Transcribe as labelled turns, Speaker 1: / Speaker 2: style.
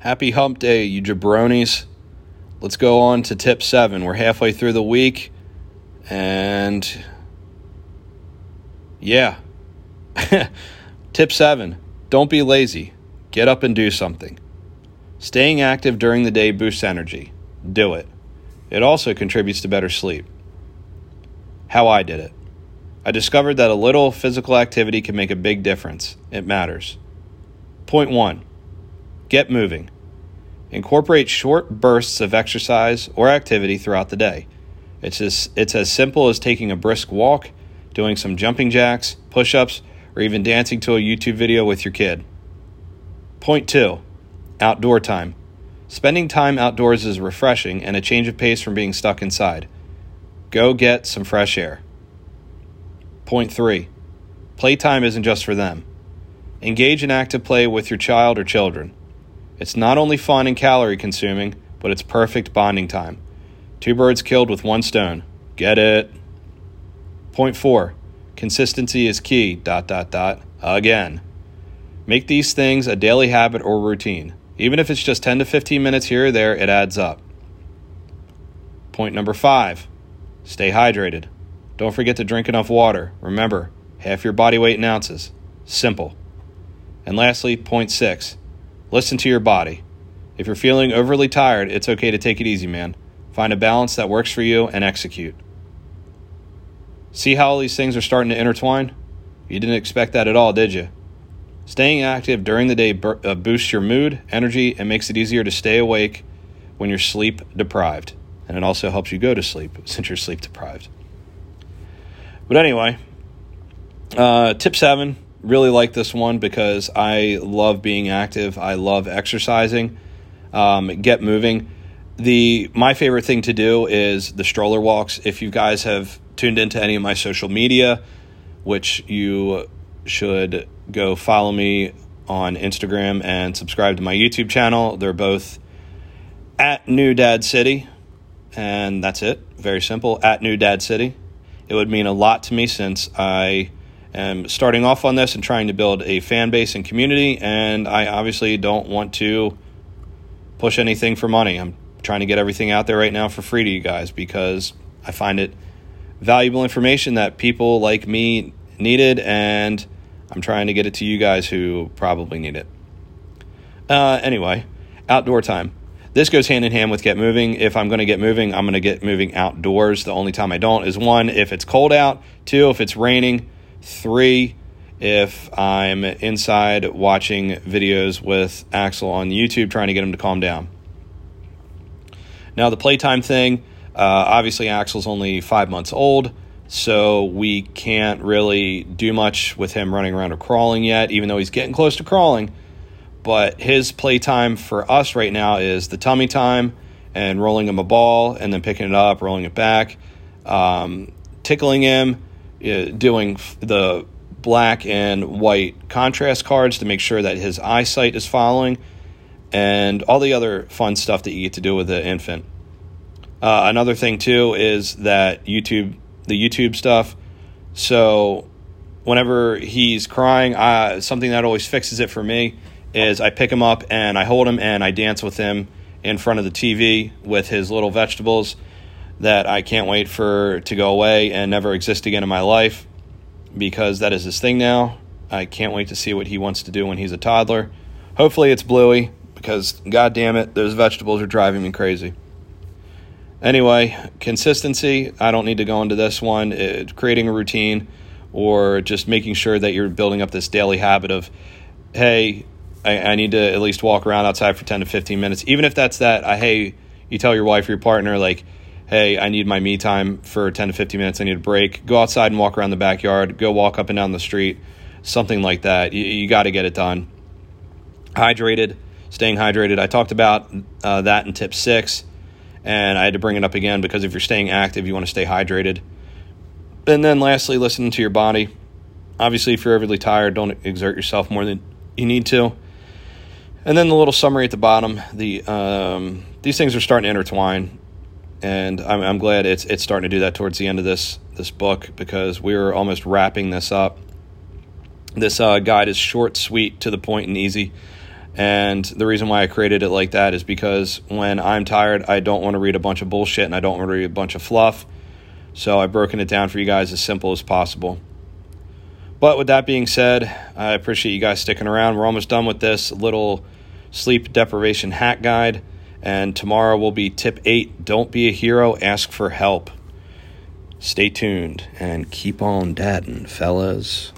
Speaker 1: Happy hump day, you jabronis. Let's go on to tip seven. We're halfway through the week, and yeah. tip seven don't be lazy. Get up and do something. Staying active during the day boosts energy. Do it. It also contributes to better sleep. How I did it. I discovered that a little physical activity can make a big difference. It matters. Point one get moving. Incorporate short bursts of exercise or activity throughout the day. It's as, it's as simple as taking a brisk walk, doing some jumping jacks, push ups, or even dancing to a YouTube video with your kid. Point two outdoor time. Spending time outdoors is refreshing and a change of pace from being stuck inside. Go get some fresh air. Point three playtime isn't just for them. Engage in active play with your child or children. It's not only fun and calorie consuming, but it's perfect bonding time. Two birds killed with one stone. Get it? Point four consistency is key. Dot, dot, dot. Again. Make these things a daily habit or routine. Even if it's just 10 to 15 minutes here or there, it adds up. Point number five stay hydrated. Don't forget to drink enough water. Remember, half your body weight in ounces. Simple. And lastly, point six listen to your body. If you're feeling overly tired, it's okay to take it easy, man. Find a balance that works for you and execute. See how all these things are starting to intertwine? You didn't expect that at all, did you? Staying active during the day uh, boosts your mood, energy, and makes it easier to stay awake when you're sleep deprived. And it also helps you go to sleep since you're sleep deprived. But anyway, uh, tip seven really like this one because I love being active. I love exercising. Um, get moving. The my favorite thing to do is the stroller walks. If you guys have tuned into any of my social media, which you should go follow me on Instagram and subscribe to my YouTube channel. They're both at New Dad City, and that's it. Very simple. At New Dad City. It would mean a lot to me since I am starting off on this and trying to build a fan base and community, and I obviously don't want to push anything for money. I'm trying to get everything out there right now for free to you guys because I find it valuable information that people like me needed, and I'm trying to get it to you guys who probably need it. Uh, anyway, outdoor time. This goes hand in hand with get moving. If I'm going to get moving, I'm going to get moving outdoors. The only time I don't is one, if it's cold out, two, if it's raining, three, if I'm inside watching videos with Axel on YouTube trying to get him to calm down. Now, the playtime thing, uh, obviously, Axel's only five months old, so we can't really do much with him running around or crawling yet, even though he's getting close to crawling. But his playtime for us right now is the tummy time and rolling him a ball and then picking it up, rolling it back, um, tickling him, doing the black and white contrast cards to make sure that his eyesight is following, and all the other fun stuff that you get to do with the infant. Uh, another thing too is that YouTube, the YouTube stuff. So whenever he's crying, uh, something that always fixes it for me is I pick him up and I hold him and I dance with him in front of the TV with his little vegetables that I can't wait for to go away and never exist again in my life because that is his thing now. I can't wait to see what he wants to do when he's a toddler. Hopefully it's Bluey because god damn it, those vegetables are driving me crazy. Anyway, consistency, I don't need to go into this one. It, creating a routine or just making sure that you're building up this daily habit of, hey, I, I, need to at least walk around outside for 10 to 15 minutes. Even if that's that, I, hey, you tell your wife or your partner, like, hey, I need my me time for 10 to 15 minutes. I need a break. Go outside and walk around the backyard. Go walk up and down the street. Something like that. You, you got to get it done. Hydrated, staying hydrated. I talked about uh, that in tip six, and I had to bring it up again because if you're staying active, you want to stay hydrated. And then lastly, listening to your body. Obviously, if you're overly tired, don't exert yourself more than you need to. And then the little summary at the bottom. The um, these things are starting to intertwine and I'm, I'm glad it's it's starting to do that towards the end of this this book because we're almost wrapping this up. This uh, guide is short, sweet, to the point, and easy, And the reason why I created it like that is because when I'm tired, I don't want to read a bunch of bullshit and I don't want to read a bunch of fluff. So I've broken it down for you guys as simple as possible. But with that being said, I appreciate you guys sticking around. We're almost done with this little sleep deprivation hack guide. And tomorrow will be tip eight don't be a hero, ask for help. Stay tuned and keep on dadding, fellas.